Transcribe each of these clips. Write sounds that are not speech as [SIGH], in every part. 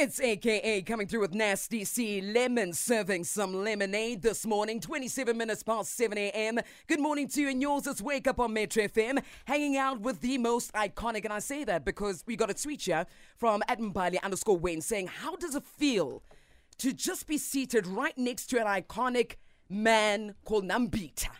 It's AKA coming through with Nasty C Lemon, serving some lemonade this morning, 27 minutes past 7 a.m. Good morning to you and yours. It's Wake Up on Metro FM, hanging out with the most iconic. And I say that because we got a tweet here from Admbali underscore Wayne saying, How does it feel to just be seated right next to an iconic man called Nambita?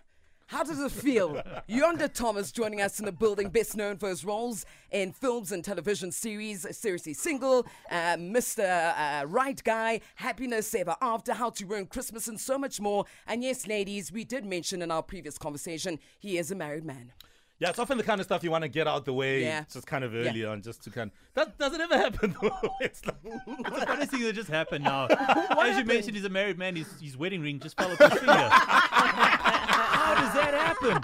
How does it feel? Yonda Thomas joining us in the building, best known for his roles in films and television series, Seriously Single, uh, Mr. Uh, right Guy, Happiness Ever After, How to Ruin Christmas, and so much more. And yes, ladies, we did mention in our previous conversation, he is a married man. Yeah, it's often the kind of stuff you want to get out the way Yeah. just kind of early Yeah. on, just to kind that doesn't ever happen though. [LAUGHS] it's like, It's the funniest thing that just happened now. [LAUGHS] As you mentioned, he's a married man. His, his wedding ring just fell off his finger. [LAUGHS] How does that happen?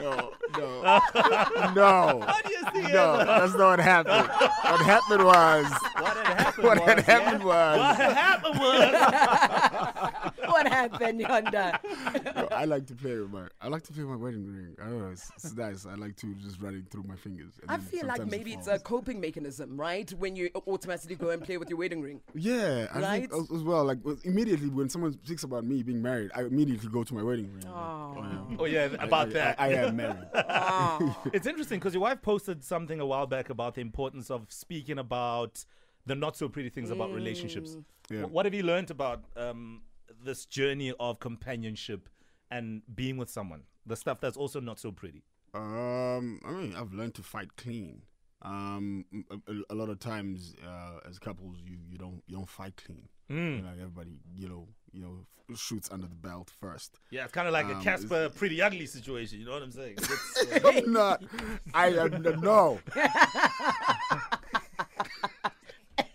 No, no, no. How do you see No, it? that's not what happened. What happened was, What had happened what was, had happened was, what happened was What happened Yonda? [LAUGHS] No, I like to play with my, I like to play with my wedding ring. I don't know, it's, it's nice. I like to just run it through my fingers. I feel like sometimes it maybe it's a coping mechanism, right? When you automatically go and play with your wedding ring. Yeah, I Right? think as, as well. Like immediately when someone speaks about me being married, I immediately go to my wedding ring. Oh. Oh yeah, about I, that. I, I am married. [LAUGHS] Oh. it's interesting because your wife posted something a while back about the importance of speaking about the not so pretty things about relationships. Yeah. What have you learned about um, this journey of companionship and being with someone? The stuff that's also not so pretty. Um, I mean, I've learned to fight clean. Um, a, a- a lot of times, uh, as couples, you, you don't you don't fight clean. Mm. You know, everybody, you know, you know, shoots under the belt first. Yeah, it's kind of like a Um, Casper pretty ugly situation. You know what I'm saying? It's, [LAUGHS] uh, I'm not. I am no. [LAUGHS]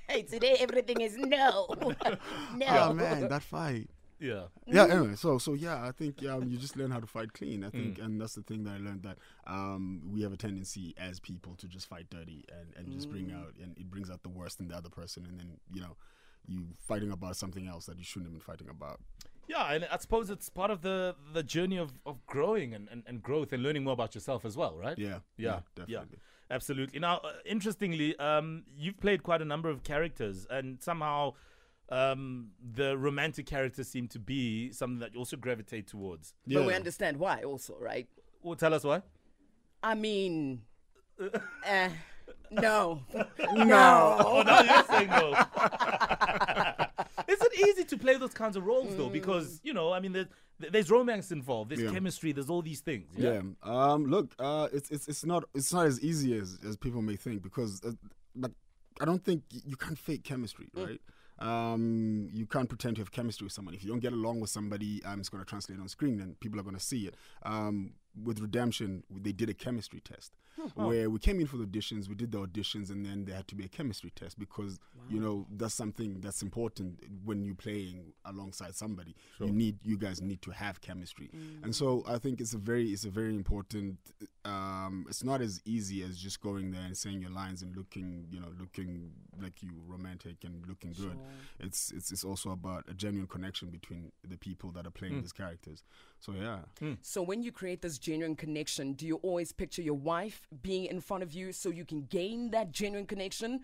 Hey, today everything is no. [LAUGHS] no. Oh man, that fight. Yeah. Yeah. Anyway, so so yeah, I think um, you just learn how to fight clean. I think, and that's the thing that I learned that um, we have a tendency as people to just fight dirty and, and just bring out and it brings out the worst in the other person, and then you know you fighting about something else that you shouldn't have been fighting about. Yeah, and I suppose it's part of the the journey of, of growing and, and, and growth and learning more about yourself as well, right? Yeah. Yeah, definitely. Yeah, absolutely. Now, uh, interestingly, um, you've played quite a number of characters, and somehow um, the romantic characters seem to be something that you also gravitate towards. Yeah. But we understand why also, right? Well, tell us why. I mean, [LAUGHS] uh, [LAUGHS] no. No. Oh, now you're saying no. [LAUGHS] Is it easy to play those kinds of roles though? Because you know, I mean, there's, there's romance involved, there's Yeah. chemistry, there's all these things. Yeah. Um. Look. Uh. It's it's it's not it's not as easy as as people may think because, uh, but I don't think y- you can't fake chemistry, right? Um. You can't pretend to have chemistry with someone. If you don't get along with somebody, um, it's going to translate on screen, and people are going to see it. Um. With Redemption, they did a chemistry test where we came in for the auditions. We did the auditions, and then there had to be a chemistry test because you know that's something that's important when you're playing alongside somebody. You need you guys need to have chemistry, and so I think it's a very it's a very important. Um, it's not as easy as just going there and saying your lines and looking you know looking like you romantic and looking good. It's it's it's also about a genuine connection between the people that are playing these characters. So yeah. So when you create this genuine connection, do you always picture your wife being in front of you so you can gain that genuine connection?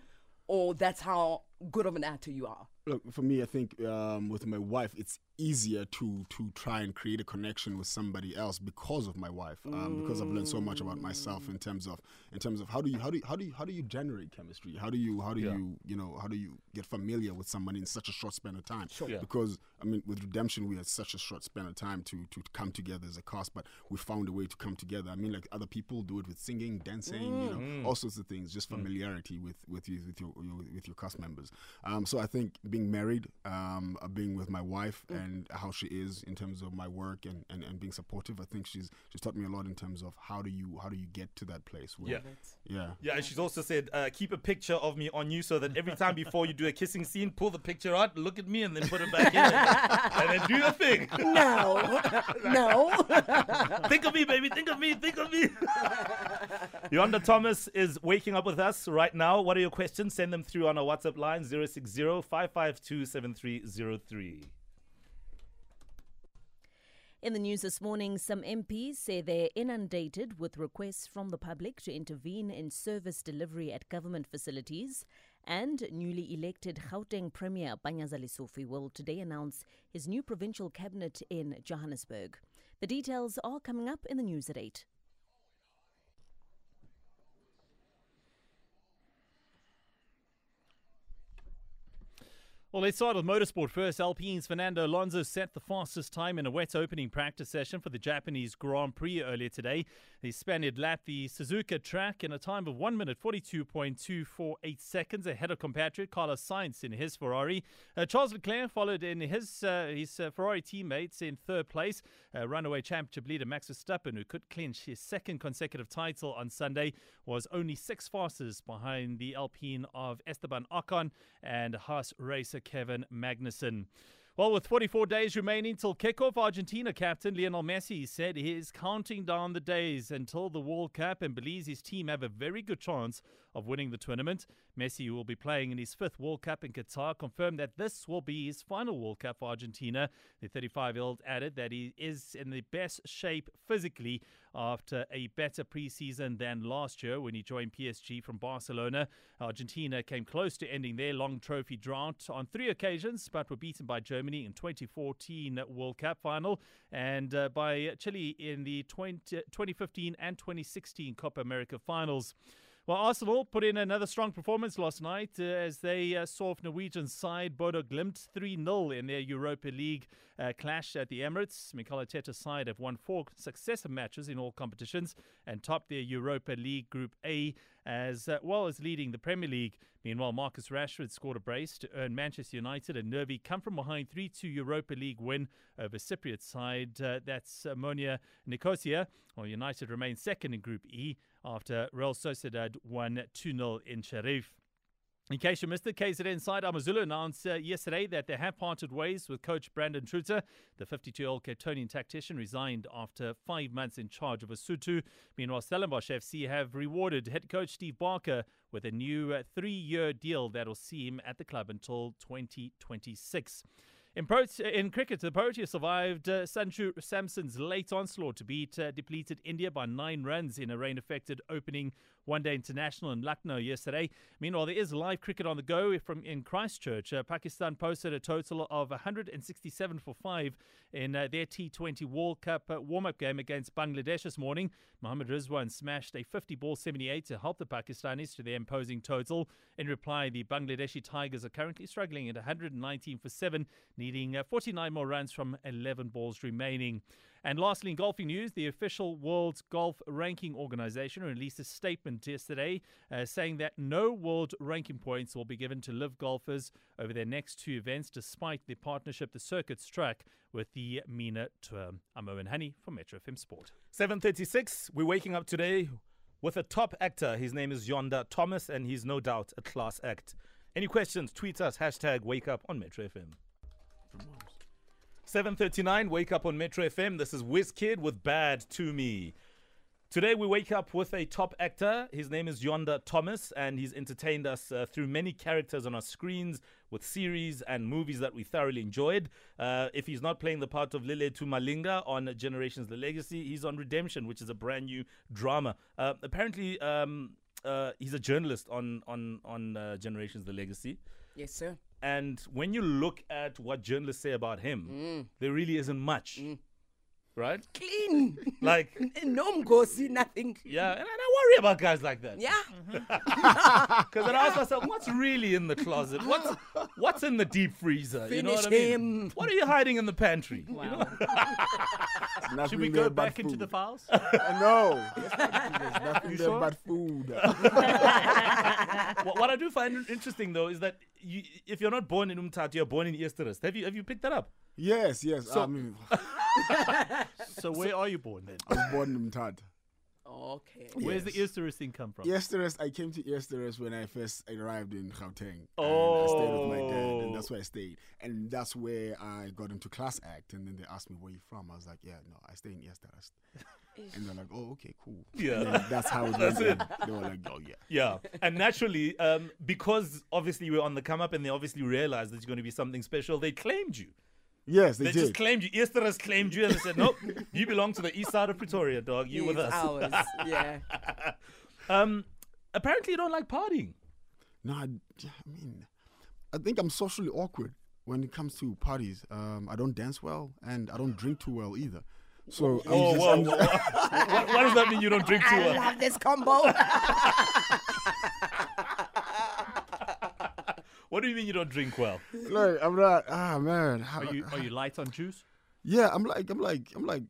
Or that's how good of an actor you are? Look, for me, I think um, with my wife, it's easier to to try and create a connection with somebody else because of my wife. Um, Because I've learned so much about myself in terms of in terms of how do you how do you, how do you, how do you generate chemistry? How do you how do Yeah. you you know how do you get familiar with someone in such a short span of time? Sure. Yeah. Because I mean, with Redemption, we had such a short span of time to to come together as a cast, but we found a way to come together. I mean, like other people do it with singing, dancing, you know, all sorts of things. Just familiarity with with you with your, your with your cast members. Um, so I think being married, um, uh, being with my wife, and how she is in terms of my work and, and, and being supportive, I think she's she's taught me a lot in terms of how do you how do you get to that place. Where, Yeah. yeah. Yeah, and she's also said, uh, keep a picture of me on you so that every time before you do a kissing scene, pull the picture out, look at me, and then put it back in, and [LAUGHS] then do the thing. No. [LAUGHS] no. [LAUGHS] think of me, baby. Think of me. Think of me. Yonda Thomas is waking up with us right now. What are your questions? Send them through on our WhatsApp line 060 552 7303. In the news this morning, some MPs say they're inundated with requests from the public to intervene in service delivery at government facilities And newly elected Gauteng Premier Panyaza Lesufi will today announce his new provincial cabinet in Johannesburg. The details are coming up in the news at 8. Well, let's start with motorsport first. Alpine's Fernando Alonso set the fastest time in a wet opening practice session for the Japanese Grand Prix earlier today. The Spaniard lapped the Suzuka track in a time of 1 minute 42.248 seconds ahead of compatriot Carlos Sainz in his Ferrari. Uh, Charles Leclerc followed in his uh, his uh, Ferrari teammates in third place. Uh, runaway championship leader Max Verstappen, who could clinch his second consecutive title on Sunday, was only six fastest behind the Alpine of Esteban Ocon and Haas racer Kevin Magnussen. Well, with 44 days remaining till kickoff, Argentina captain Lionel Messi said he is counting down the days until the World Cup and believes his team have a very good chance of winning the tournament. Messi, who will be playing in his fifth World Cup in Qatar, confirmed that this will be his final World Cup for Argentina. The 35 year old added that he is in the best shape physically after a better preseason than last year when he joined PSG from Barcelona. Argentina came close to ending their long trophy drought on three occasions, but were beaten by Germany in 2014 World Cup final and uh, by Chile in the 20, 2015 and 2016 Copa America finals. Well, Arsenal put in another strong performance last night uh, as they uh, saw Norwegian side Bodo Glimt 3 0 in their Europa League uh, clash at the Emirates. Mikel Arteta's side have won four successive matches in all competitions and topped their Europa League Group A as uh, well as leading the Premier League. Meanwhile, Marcus Rashford scored a brace to earn Manchester United a Nervy come from behind 3 2 Europa League win over Cypriot side. Uh, that's Omonia Nicosia. Well, United remain second in Group E after Real Sociedad won 2 0 in Sheriff. In case you missed it, KZN side Amazulu announced uh, yesterday that they have parted ways with coach Brandon Truter. The 52 year old Capetonian tactician resigned after five months in charge of Usuthu. Meanwhile, Stellenbosch FC have rewarded head coach Steve Barker with a new uh, three year deal that will see him at the club until 2026. In, in cricket, the Proteas survived uh, Sanju Samson's late onslaught to beat uh, depleted India by nine runs in a rain affected opening one day international in Lucknow yesterday. Meanwhile, there is live cricket on the go from in Christchurch. Uh, Pakistan posted a total of 167 for five in uh, their T20 World Cup uh, warm up game against Bangladesh this morning. Mohammad Rizwan smashed a 50 ball 78 to help the Pakistanis to their imposing total. In reply, the Bangladeshi Tigers are currently struggling at 119 for seven, needing uh, 49 more runs from 11 balls remaining. And lastly, in golfing news, the official World Golf Ranking Organization released a statement yesterday uh, saying that no world ranking points will be given to LIV golfers over their next two events, despite the partnership the circuit struck with the MENA Tour. I'm Owen Honey for Metro FM Sport. 7:36. We're waking up today with a top actor. His name is Yonda Thomas, and he's no doubt a class act. Any questions? Tweet us hashtag Wake Up on Metro FM. 7:39. Wake up on Metro FM. This is WizKid with Bad to Me. Today we wake up with a top actor. His name is Yonda Thomas, and he's entertained us uh, through many characters on our screens with series and movies that we thoroughly enjoyed. Uh, if he's not playing the part of Lelethu Malinga on Generations The Legacy, he's on Redemption, which is a brand new drama. Uh, apparently, um, uh, he's a journalist on on on uh, Generations The Legacy. Yes, sir. And when you look at what journalists say about him, there really isn't much. Right? Clean. [LAUGHS] Like, [LAUGHS] no mgosi, nothing. yeah, and, and I worry about guys like that. Yeah. [LAUGHS] Because then I ask myself, what's really in the closet? What's what's in the deep freezer? you know Finish what I mean? him. What are you hiding in the pantry? Wow. Nothing Should we go but back into the files? Uh, no, there's nothing there sure? but food. What, what I do find interesting though is that you, if you're not born in Umtata, you're born in Eersterust. Have you have you picked that up? yes, yes. I mean, [LAUGHS] so where are you born then? I was born in Mthat. Okay. Where's the Yes. Eersterust thing come from? Eersterust, I came to Eersterust when I first arrived in Gauteng. And I stayed with my dad, Oh. and that's where I stayed. And that's where I got into class act. And then they asked me, where you from? I was like, yeah, no, I stay in Eersterust. And they're like, oh, okay, cool. Yeah. And that's how it [LAUGHS] That's it. They were like, oh, yeah. Yeah, and naturally, um, because obviously we're on the come up, and they obviously realized that it's going to be something special, they claimed you. Yes, they, They did. just claimed you. Eersterust claimed you, and they said, "Nope, you belong to the east side of Pretoria, dog. You with It's us." ours. Yeah. [LAUGHS] Um, apparently, you don't like partying. No, I, I mean, I think I'm socially awkward when it comes to parties. Um, I don't dance well, and I don't drink too well either. So I'm just- whoa, I'm- whoa, [LAUGHS] what, what does that mean? You don't drink too much. I well? love this combo. [LAUGHS] What do you mean you don't drink well? like I'm not. Ah man, how, Are you are you light on juice? Yeah, I'm like, I'm like, I'm like,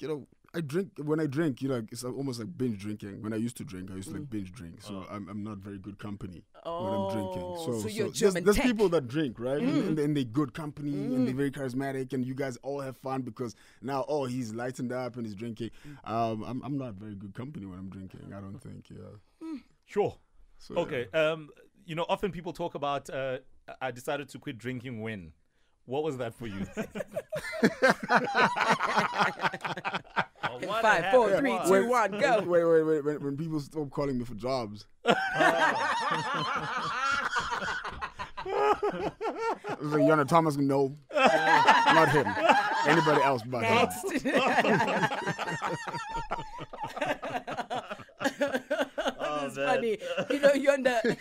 you know, I drink when I drink, you know, it's almost like binge drinking. When I used to drink, I used to like binge drink, so I'm, I'm not very good company when I'm drinking. Oh, So, so you're there's, German there's tech. people that drink, right, and, and, and they're good company and they're very charismatic, and you guys all have fun because now, oh, he's lightened up and he's drinking. Um, I'm, I'm not very good company when I'm drinking. I don't think, yeah. Sure. So, Okay. Um, you know, often people talk about uh, I decided to quit drinking when. What was that for you? [LAUGHS] Oh, Five, four, three, What? two, one, go. Wait, wait, wait. When, when people stop calling me for jobs. [LAUGHS] I was like, Yonda Thomas, no, not him. Anybody else but him. [LAUGHS] It's funny. You know, Yonda,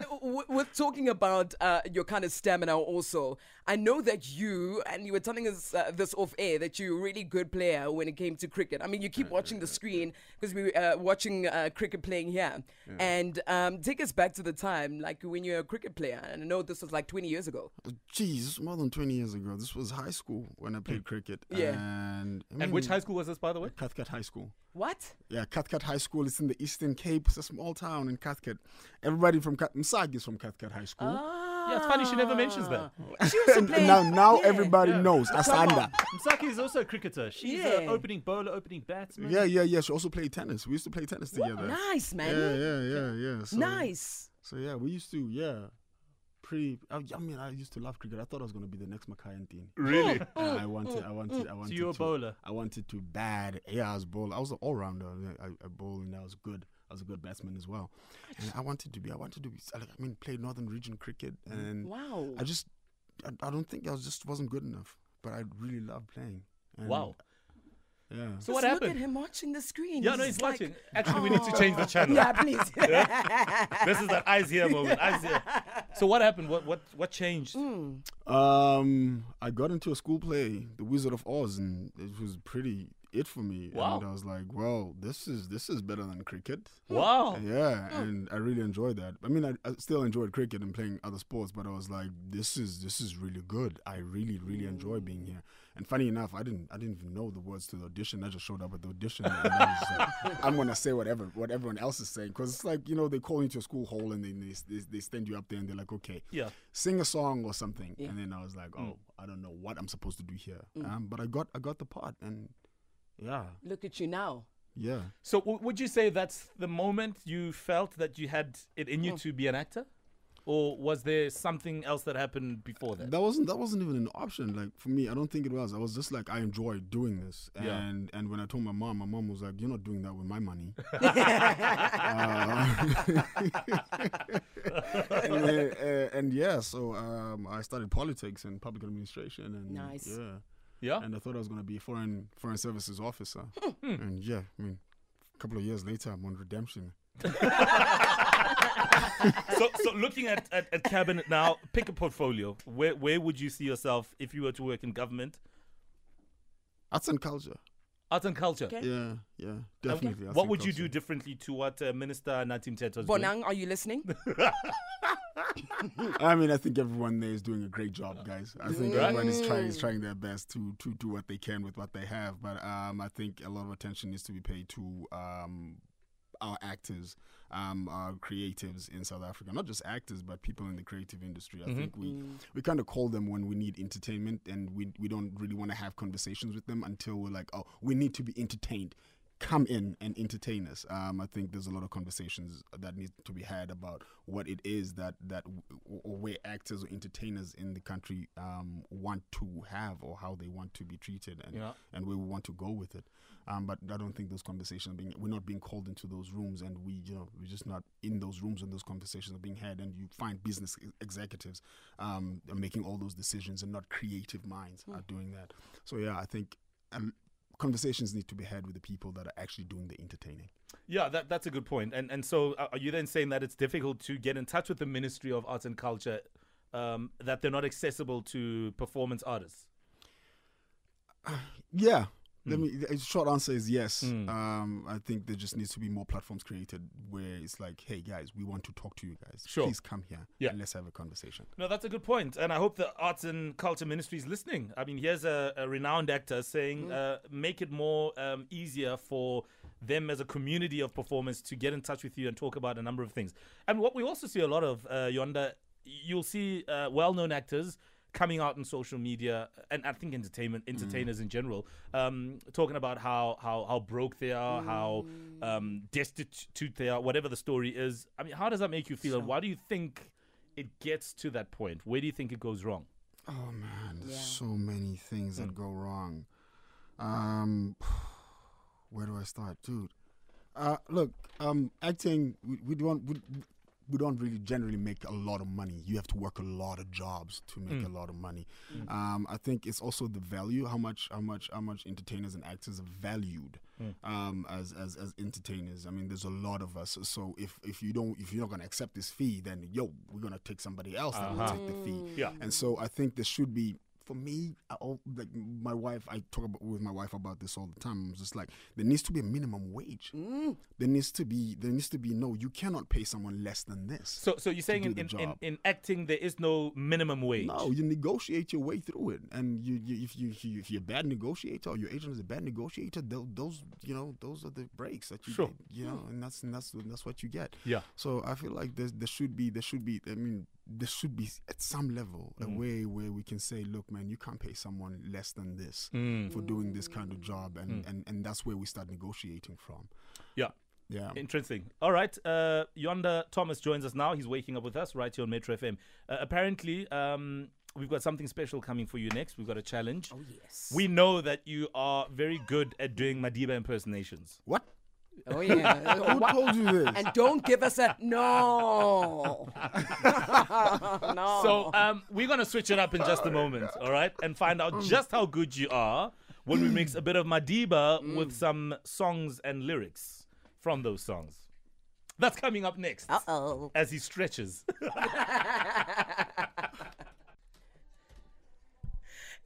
[LAUGHS] w- with talking about uh, your kind of stamina also, I know that you, and you were telling us uh, this off air, that you're a really good player when it came to cricket. I mean, you keep watching the screen because we were uh, watching uh, cricket playing here. And um, take us back to the time, like when you're a cricket player. And I know this was like 20 years ago. Jeez, more than 20 years ago. This was high school when I played cricket. Yeah. And, I and which high school was this, by the way? Cathcart High School. What? Yeah, Cathcart High School. It's in the Eastern Cape. It's a small town in Cathcart. Everybody from Cath- Msaki is from Cathcart High School. Ah. Yeah, it's funny she never mentions that. She also and now, now yeah. everybody knows Asanda. Msaki is also a cricketer. She's Yeah. an opening bowler, opening batsman. Yeah, yeah, yeah. She also played tennis. We used to play tennis together. Nice, man. Yeah, yeah, yeah, yeah. So, Nice. So yeah, we used to, yeah. Pretty. I, I mean, I used to love cricket. I thought I was gonna be the next Makhaya Ntini. Really? [LAUGHS] Oh, and I wanted, oh, I wanted, oh. I wanted. So you're a to, bowler. I wanted to bad. Yeah, I was bowler. I was an all rounder. I, I bowled and I was good. I was a good batsman as well. And I wanted to be. I wanted to be. I mean, play Northern Region cricket, and Wow. I just, I, I don't think I was just wasn't good enough. But I really loved playing. And, Wow. Yeah. So Just what Look happened? at him watching the screen. Yeah, no, he's like- watching. Actually, we need to change the channel. [LAUGHS] Yeah, please. [LAUGHS] This is that eyes here moment. Eyes here. So what happened? What what what changed? Hmm. Um, I got into a school play, The Wizard of Oz, and it was pretty it for me. Wow. And I was like, well, this is this is better than cricket. Hmm. Wow. Yeah, hmm. and I really enjoyed that. I mean, I, I still enjoyed cricket and playing other sports, but I was like, this is this is really good. I really really enjoy being here. And funny enough, I didn't I didn't even know the words to the audition. I just showed up at the audition, and I was like, [LAUGHS] I'm gonna say whatever what everyone else is saying because it's like you know they call you into a school hall and they, they they they stand you up there and they're like, okay, Yeah. sing a song or something. Yeah. And then I was like, oh, I don't know what I'm supposed to do here. Um, but I got I got the part, and yeah, Look at you now. yeah. So w- would you say that's the moment you felt that you had it in you to be an actor, or was there something else that happened before that? That wasn't that wasn't even an option. Like for me, I don't think it was. I was just like I enjoy doing this, Yeah. and and when I told my mom, my mom was like, "You're not doing that with my money." [LAUGHS] [LAUGHS] Uh, [LAUGHS] and, uh, and yeah, so um, I studied politics and public administration, and Nice. yeah, Yeah. and I thought I was gonna be a foreign foreign services officer, Hmm. and yeah, I mean, a couple of years later, I'm on redemption. [LAUGHS] so so looking at, at, at cabinet now, pick a portfolio. Where where would you see yourself if you were to work in government? Arts and culture. Art and culture. Okay. Yeah, yeah, definitely. arts What and would you do differently to what uh, Minister Nathi Mthethwa is doing? Bonang, are you listening? [LAUGHS] I mean, I think everyone there is doing a great job, guys. I think Right. everyone is trying is trying their best to to do what they can with what they have. But um, I think a lot of attention needs to be paid to um, our actors, um, our creatives in South Africa. Not just actors, but people in the creative industry. I think we we kind of call them when we need entertainment, and we we don't really want to have conversations with them until we're like, oh, we need to be entertained come in and entertain us. Um, I think there's a lot of conversations that need to be had about what it is that that or where actors or entertainers in the country um, want to have or how they want to be treated and Yeah. and where we want to go with it. Um, but I don't think those conversations are being we're not being called into those rooms and we you know we're just not in those rooms when those conversations are being had and you find business executives um, are making all those decisions and not creative minds are doing that. So yeah, I think um, conversations need to be had with the people that are actually doing the entertaining. Yeah, that, that's a good point. And and so uh, are you then saying that it's difficult to get in touch with the Ministry of Arts and Culture, um, that they're not accessible to performance artists? [SIGHS] Yeah. Let Hmm. me. The short answer is yes. Um, I think there just needs to be more platforms created where it's like, hey guys, we want to talk to you guys. Sure. Please come here. Yeah. And let's have a conversation. No, that's a good point, and I hope the Arts and Culture Ministry is listening. I mean, here's a, a renowned actor saying, uh, make it more um, easier for them as a community of performers to get in touch with you and talk about a number of things. And what we also see a lot of, uh, Yonda, you'll see uh, well-known actors coming out on social media, and I think entertainment entertainers in general, um, talking about how how how broke they are, how um, destitute they are, whatever the story is. I mean, how does that make you feel, and why do you think it gets to that point? Where do you think it goes wrong? Oh man, there's so many things that go wrong. Um, [SIGHS] where do I start, dude? Uh, look, um, acting we, we don't we, we don't really generally make a lot of money. You have to work a lot of jobs to make a lot of money. Um, I think it's also the value, how much how much how much entertainers and actors are valued um, as, as as entertainers. I mean, there's a lot of us. So if if you don't if you're not gonna accept this fee, then yo, we're gonna take somebody else that will take the fee. Yeah. And so I think there should be for me, I, like my wife, I talk about, with my wife about this all the time. I'm just like, there needs to be a minimum wage. Mm. There needs to be, there needs to be no. You cannot pay someone less than this. So, so you're saying in, in, in, in acting there is no minimum wage? No, you negotiate your way through it, and you, you if you if, you, if you're a bad negotiator or your agent is a bad negotiator, those you know those are the breaks that you Sure. get, you know, and that's and that's that's what you get. Yeah. So I feel like there there should be there should be I mean there should be at some level Mm. a way where we can say, look, man, you can't pay someone less than this Mm. for doing this kind of job, and and and that's where we start negotiating from. Yeah. Yeah. Interesting. All right. Uh, Yonda Thomas joins us now. He's waking up with us right here on Metro FM. Uh, apparently, um, we've got something special coming for you next. We've got a challenge. Oh, yes. We know that you are very good at doing Madiba impersonations. What? Oh, yeah. [LAUGHS] Who told you this? and don't give us a no. [LAUGHS] [LAUGHS] no. So um, we're going to switch it up in just a moment, all right? And find out just how good you are when we mix a bit of Madiba with some songs and lyrics from those songs. That's coming up next Uh oh. as he stretches.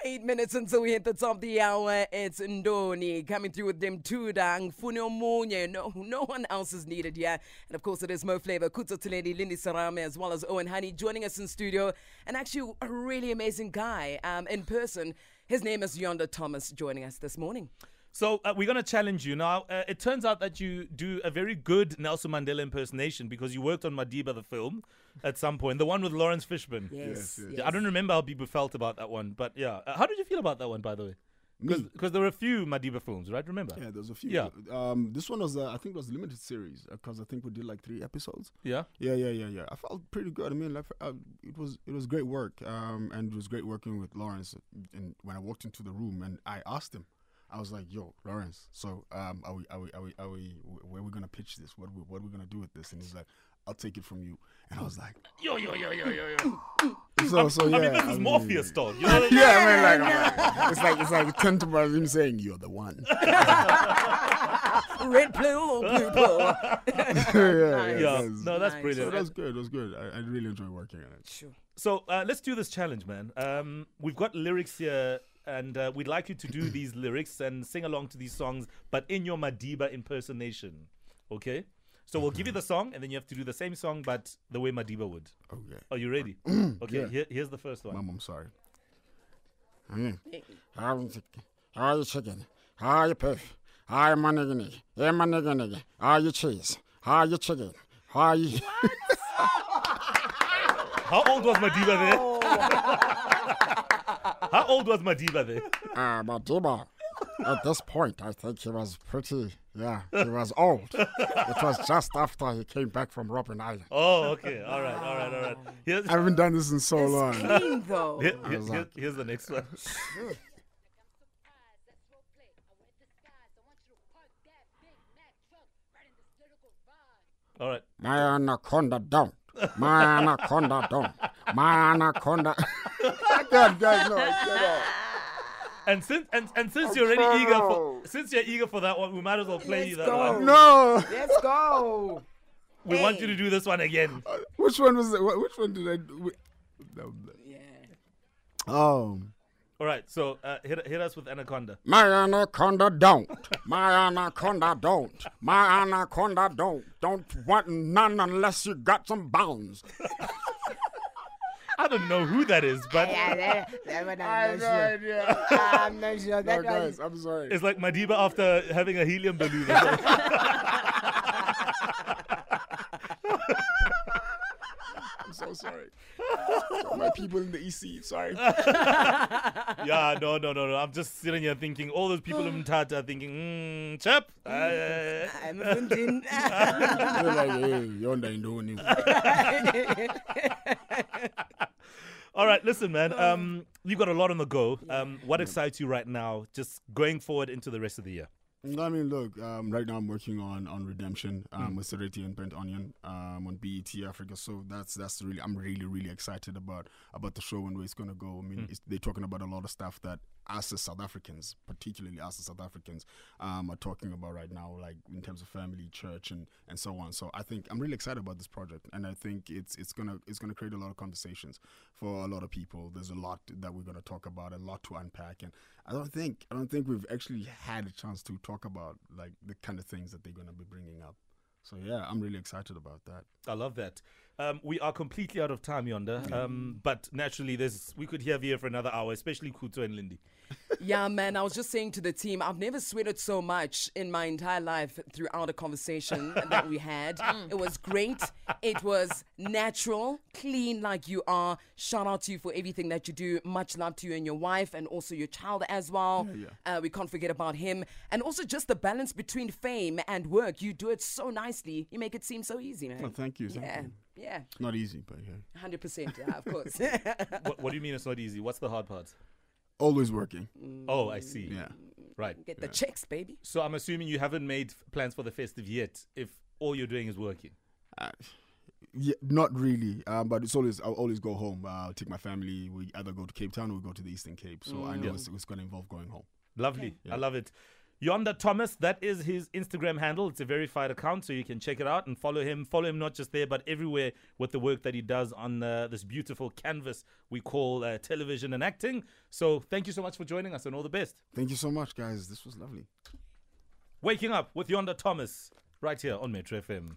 Eight minutes until we hit the top of the hour. It's Ndoni coming through with them Tudang, Funio Munye. No, no one else is needed yet. And of course, it is Mo Flava, Khutso Theledi, Lindy Sarame, as well as Owen Honey joining us in studio. And actually, a really amazing guy um, in person. His name is Yonda Thomas joining us this morning. So uh, we're going to challenge you now. Uh, it turns out that you do a very good Nelson Mandela impersonation because you worked on Madiba the film at some point, the one with Laurence Fishburne. Yes. yes. Yeah, I don't remember how people felt about that one, but yeah. Uh, how did you feel about that one, by the way? Me? Because there were a few Madiba films, right? Remember? Yeah, there's a few. Yeah. Um, this one was, uh, I think, it was a limited series because I think we did like three episodes. Yeah. Yeah, yeah, yeah, yeah. I felt pretty good. I mean, like, uh, it was it was great work, um, and it was great working with Lawrence. And when I walked into the room, and I asked him, I was like, "Yo, Laurence, so um, are we are we are we are we where are we gonna pitch this? What are we, what are we gonna do with this?" And he's like, "I'll take it from you." And I was like, Yo, yo, yo, yo, yo, yo. [LAUGHS] "So, so yeah." I mean, this is mean- Morpheus talk. You know? Yeah, I mean, like, like, it's like it's like ten to him saying, "You're the one." [LAUGHS] Red pill or blue pill? [LAUGHS] yeah, yeah, Yeah. that's- No, that's Nice. Brilliant. that was good. It was good. I, I really enjoyed working on it. Sure. So uh, let's do this challenge, man. Um, we've got lyrics here, and uh, we'd like you to do [CLEARS THROAT] these lyrics and sing along to these songs, but in your Madiba impersonation. Okay? So we'll give you the song, and then you have to do the same song, but the way Madiba would. Okay, Are you ready? [CLEARS THROAT] okay, Yeah. here, here's the first one. Mom, I'm sorry. Mm. How you chicken? How you chicken? How you beef? How you money nigga? Yeah, my nigga nigga. How are you cheese? How are you chicken? How are you? How old was Madiba there? [LAUGHS] [LAUGHS] How old was Madiba there? Ah, uh, Madiba. At this point, I think he was pretty. Yeah, he was old. it was just after he came back from Robben Island. Oh, okay. All right, all right, all right. Here's, I haven't done this in so long. Clean though. here- here- here- here's the next one. All right. My anaconda don't. My anaconda don't. My anaconda. [LAUGHS] God, guys, no, I cannot. [LAUGHS] And since and, and since you're already eager for since you're eager for that one, we might as well play you that go. one. No. Let's go. [LAUGHS] We want you to do this one again. Which one was it? Which one did I? do? No, no. Yeah. Oh. All right, so uh, hit hit us with Anaconda. My anaconda don't. My anaconda don't. My anaconda don't. Don't want none unless you got some bounds. I don't know who that is, but that, that one I'm not sure. idea. I'm not sure. No, That one. guys, I'm sorry. it's like Madiba after having a helium balloon. or. [LAUGHS] I'm so sorry. For my people in the EC, sorry. [LAUGHS] yeah, no, no, no, no. I'm just sitting here thinking, all those people in Tata are thinking, mm, chap. uh, [LAUGHS] I'm offended. They're like, hey, Yonda ain't doing it. All right, listen, man. Um, you've got a lot on the go. Um, what excites you right now, just going forward into the rest of the year? I mean, look. Um, right now, I'm working on on Redemption um, with Sereti and Bent Onion um, on BET Africa. So that's that's really I'm really really excited about about the show and where it's gonna go. I mean, it's, they're talking about a lot of stuff that us as South Africans, particularly us as South Africans, um, are talking about right now, like in terms of family, church, and and so on. So I think I'm really excited about this project, and I think it's it's gonna it's gonna create a lot of conversations for a lot of people. There's a lot that we're gonna talk about, a lot to unpack, and I don't think I don't think we've actually had a chance to talk about like the kind of things that they're gonna be bringing up. So yeah, I'm really excited about that. I love that. Um, we are completely out of time Yonda, um, but naturally, there's we could have here for another hour, especially Khutso and Lindy. [LAUGHS] Yeah, man, I was just saying to the team, I've never sweated so much in my entire life throughout a conversation [LAUGHS] that we had. It was great. It was natural, clean like you are. Shout out to you for everything that you do. Much love to you and your wife and also your child as well. Uh, we can't forget about him. And also just the balance between fame and work. You do it so nicely. You make it seem so easy, man. Oh, thank you. Thank yeah, you. Yeah. Not easy, but yeah, 100%. Yeah, of course. [LAUGHS] what, what do you mean it's not easy? What's the hard part? always working. Oh, I see. Yeah. Right. Get the checks, baby. So I'm assuming you haven't made f- plans for the festive yet. If all you're doing is working. Uh, yeah, not really. Um, but it's always I'll always go home. Uh, I'll take my family. We either go to Cape Town or we go to the Eastern Cape. So I know it's, it's going to involve going home. Lovely. I love it. Yonda Thomas, that is his Instagram handle. It's a verified account, so you can check it out and follow him. Follow him not just there, but everywhere with the work that he does on uh, this beautiful canvas we call uh, television and acting. So thank you so much for joining us and all the best. Thank you so much, guys. This was lovely. Waking up with Yonda Thomas right here on Metro FM.